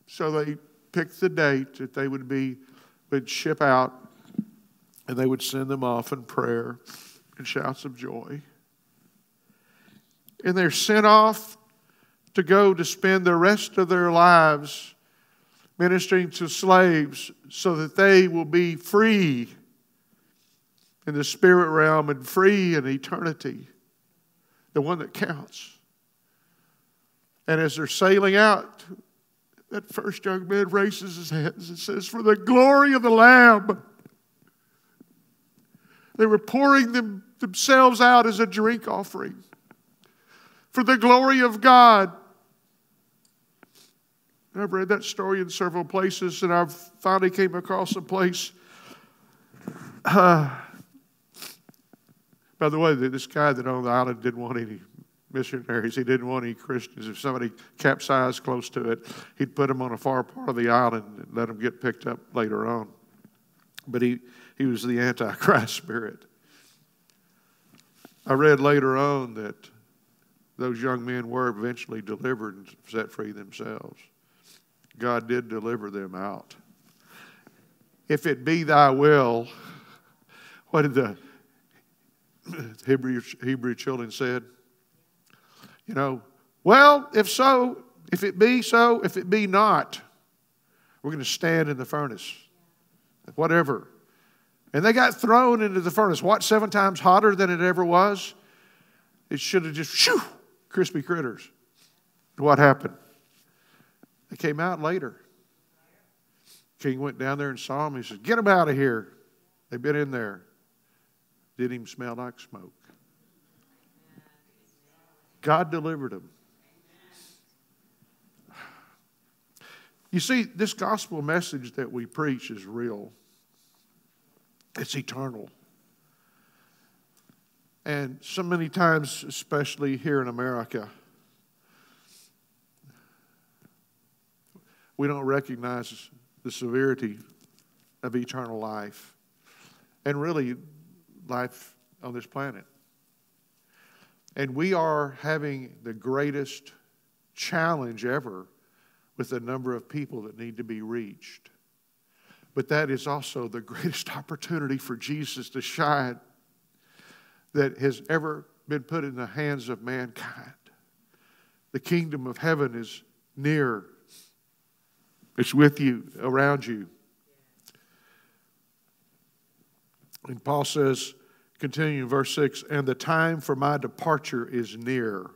So they picked the date that they would be would ship out and they would send them off in prayer and shouts of joy. And they're sent off to go to spend the rest of their lives ministering to slaves so that they will be free in the spirit realm and free in eternity, the one that counts. And as they're sailing out, that first young man raises his hands and says, For the glory of the Lamb. They were pouring them, themselves out as a drink offering. For the glory of God. I've read that story in several places, and I've finally came across a place. Uh, by the way, this guy that owned the island didn't want any missionaries. He didn't want any Christians. If somebody capsized close to it, he'd put them on a far part of the island and let them get picked up later on. But he, he was the Antichrist spirit. I read later on that those young men were eventually delivered and set free themselves. God did deliver them out. If it be thy will, what did the Hebrew, Hebrew children said? You know, well, if so, if it be so, if it be not, we're going to stand in the furnace. Whatever. And they got thrown into the furnace. What, seven times hotter than it ever was? It should have just, shoo, crispy critters. What happened? They came out later. King went down there and saw them. He said, Get them out of here. They've been in there. Didn't even smell like smoke. God delivered them. You see, this gospel message that we preach is real, it's eternal. And so many times, especially here in America, we don't recognize the severity of eternal life and really life on this planet. And we are having the greatest challenge ever with the number of people that need to be reached. But that is also the greatest opportunity for Jesus to shine that has ever been put in the hands of mankind. The kingdom of heaven is near, it's with you, around you. And Paul says, Continuing verse 6 and the time for my departure is near.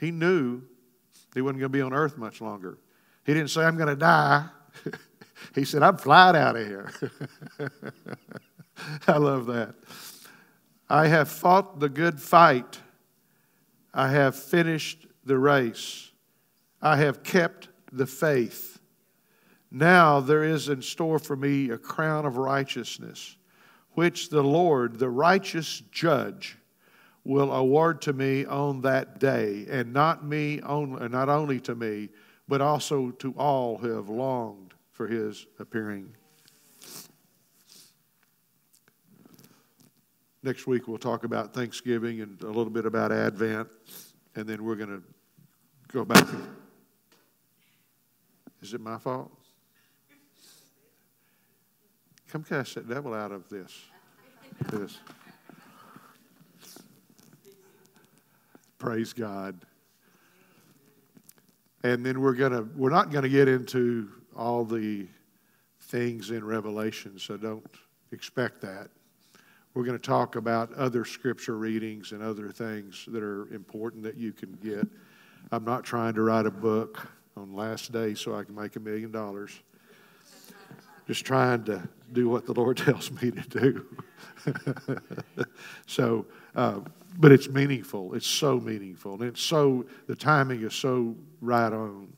He knew he wasn't going to be on earth much longer. He didn't say, I'm going to die. he said, I'm flying out of here. I love that. I have fought the good fight. I have finished the race. I have kept the faith. Now there is in store for me a crown of righteousness, which the Lord, the righteous judge, will award to me on that day, and not me only, not only to me, but also to all who have longed for his appearing. Next week we'll talk about Thanksgiving and a little bit about Advent, and then we're going to go back. Is it my fault? Come cast that devil out of this. This. Praise God. And then we're gonna we're not gonna get into all the things in Revelation, so don't expect that. We're going to talk about other scripture readings and other things that are important that you can get. I'm not trying to write a book on last day so I can make a million dollars. Just trying to do what the Lord tells me to do. so, uh, but it's meaningful. It's so meaningful. And it's so, the timing is so right on.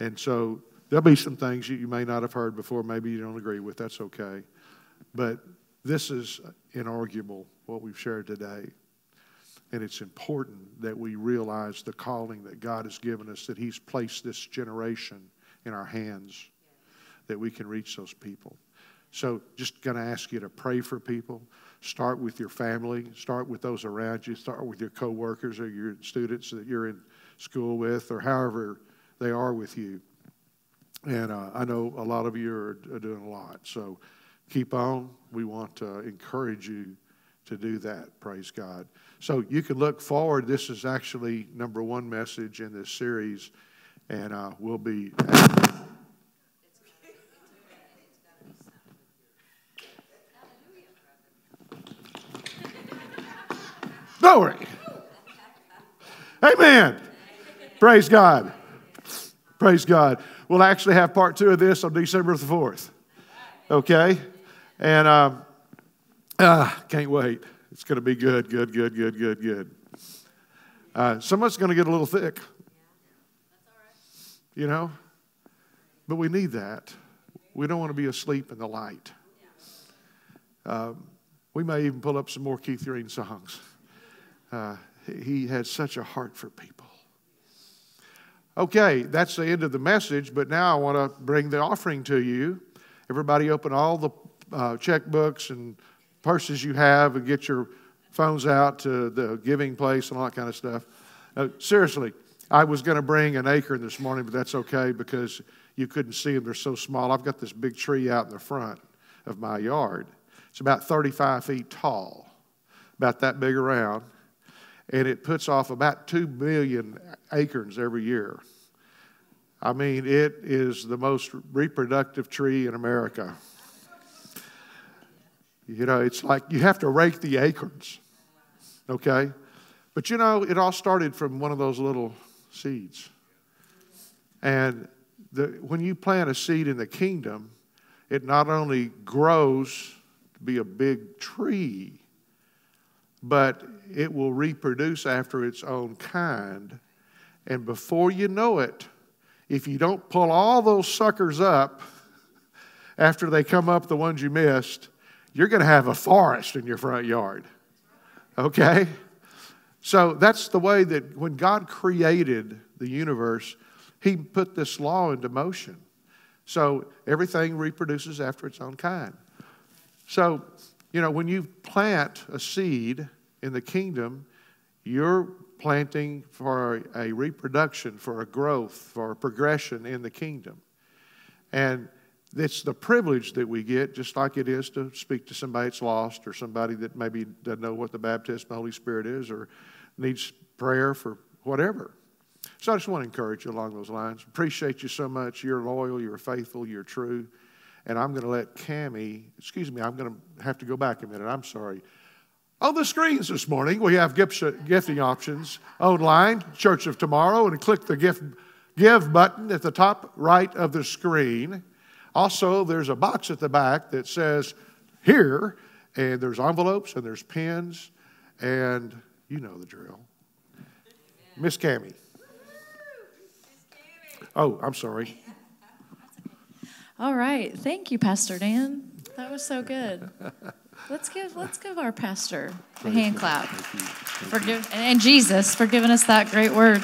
And so there'll be some things that you may not have heard before, maybe you don't agree with. That's okay. But this is inarguable, what we've shared today. And it's important that we realize the calling that God has given us, that He's placed this generation in our hands, that we can reach those people. So, just going to ask you to pray for people. Start with your family, start with those around you, start with your coworkers or your students that you're in school with, or however they are with you. And uh, I know a lot of you are, are doing a lot. So, keep on. We want to encourage you to do that. Praise God. So you can look forward. This is actually number one message in this series, and uh, we'll be. Glory. Amen. Praise God. Praise God. We'll actually have part two of this on December the 4th. Okay? And um, ah, can't wait. It's going to be good, good, good, good, good, good. Uh, some of it's going to get a little thick. You know? But we need that. We don't want to be asleep in the light. Um, we may even pull up some more Keith Green songs. Uh, he had such a heart for people. Okay, that's the end of the message, but now I want to bring the offering to you. Everybody open all the uh, checkbooks and purses you have and get your phones out to the giving place and all that kind of stuff. Uh, seriously, I was going to bring an acorn this morning, but that's okay because you couldn't see them. They're so small. I've got this big tree out in the front of my yard. It's about 35 feet tall, about that big around, and it puts off about 2 million acorns every year. I mean, it is the most reproductive tree in America. You know, it's like you have to rake the acorns, okay? But you know, it all started from one of those little seeds. And the, when you plant a seed in the kingdom, it not only grows to be a big tree, but it will reproduce after its own kind. And before you know it, if you don't pull all those suckers up after they come up, the ones you missed, you're going to have a forest in your front yard. Okay? So that's the way that when God created the universe, He put this law into motion. So everything reproduces after its own kind. So, you know, when you plant a seed in the kingdom, you're planting for a reproduction, for a growth, for a progression in the kingdom. And it's the privilege that we get, just like it is to speak to somebody that's lost or somebody that maybe doesn't know what the baptism of the Holy Spirit is or needs prayer for whatever. So I just want to encourage you along those lines. Appreciate you so much. You're loyal, you're faithful, you're true. And I'm going to let Cami, excuse me, I'm going to have to go back a minute. I'm sorry. On the screens this morning, we have gifting options online, Church of Tomorrow, and click the gift give button at the top right of the screen. Also, there's a box at the back that says here, and there's envelopes and there's pens, and you know the drill. Miss Cami. Oh, I'm sorry. All right. Thank you, Pastor Dan. That was so good. Let's give let's give our pastor a hand clap for give, and Jesus for giving us that great word.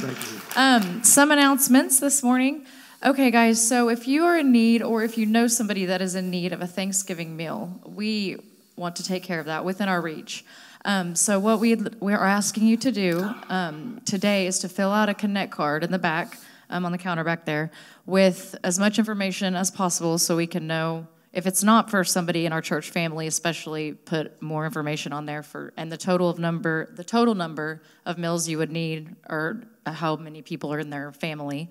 Um, some announcements this morning. Okay, guys. So if you are in need, or if you know somebody that is in need of a Thanksgiving meal, we want to take care of that within our reach. Um, so what we we are asking you to do um, today is to fill out a connect card in the back um, on the counter back there with as much information as possible, so we can know if it's not for somebody in our church family especially put more information on there for and the total of number the total number of meals you would need or how many people are in their family.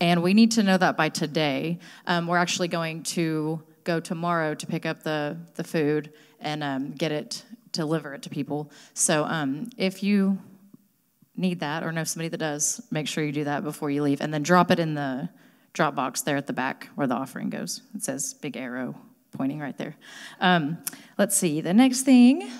And we need to know that by today. Um, we're actually going to go tomorrow to pick up the the food and um, get it deliver it to people. So um, if you need that or know somebody that does make sure you do that before you leave and then drop it in the drop box there at the back where the offering goes. It says big arrow pointing right there. Um, let's see, the next thing.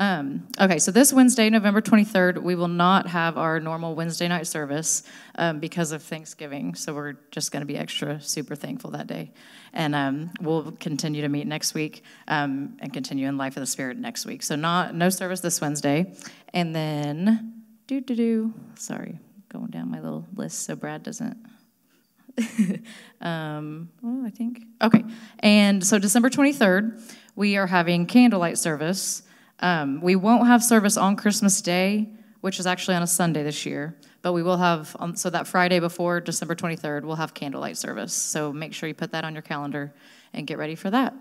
Um, okay, so this Wednesday, November 23rd, we will not have our normal Wednesday night service um, because of Thanksgiving. So we're just going to be extra super thankful that day. And um, we'll continue to meet next week um, and continue in Life of the Spirit next week. So not no service this Wednesday. And then, do do do, sorry, going down my little list so Brad doesn't um, well, I think. Okay. And so December 23rd, we are having candlelight service. Um, we won't have service on Christmas Day, which is actually on a Sunday this year, but we will have, on, so that Friday before December 23rd, we'll have candlelight service. So make sure you put that on your calendar and get ready for that.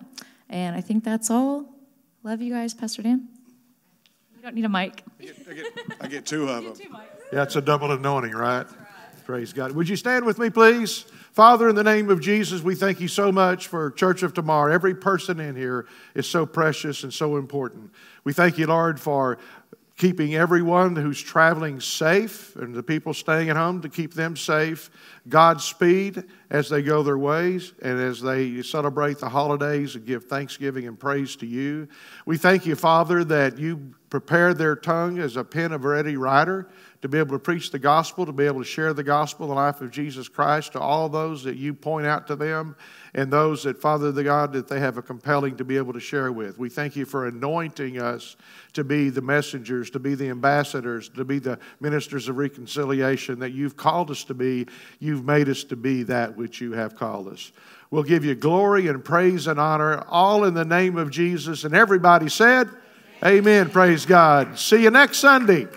And I think that's all. Love you guys, Pastor Dan. You don't need a mic. I get, I get, I get two of them. Yeah, it's a double anointing, right? Praise God. Would you stand with me, please? Father, in the name of Jesus, we thank you so much for Church of Tomorrow. Every person in here is so precious and so important. We thank you, Lord, for keeping everyone who's traveling safe and the people staying at home to keep them safe. Godspeed as they go their ways and as they celebrate the holidays and give thanksgiving and praise to you. We thank you, Father, that you prepare their tongue as a pen of ready writer to be able to preach the gospel, to be able to share the gospel, the life of Jesus Christ to all those that you point out to them and those that, Father the God, that they have a compelling to be able to share with. We thank you for anointing us to be the messengers, to be the ambassadors, to be the ministers of reconciliation that you've called us to be. You've made us to be that which you have called us. We'll give you glory and praise and honor, all in the name of Jesus. And everybody said, Amen. Amen. Praise God. See you next Sunday.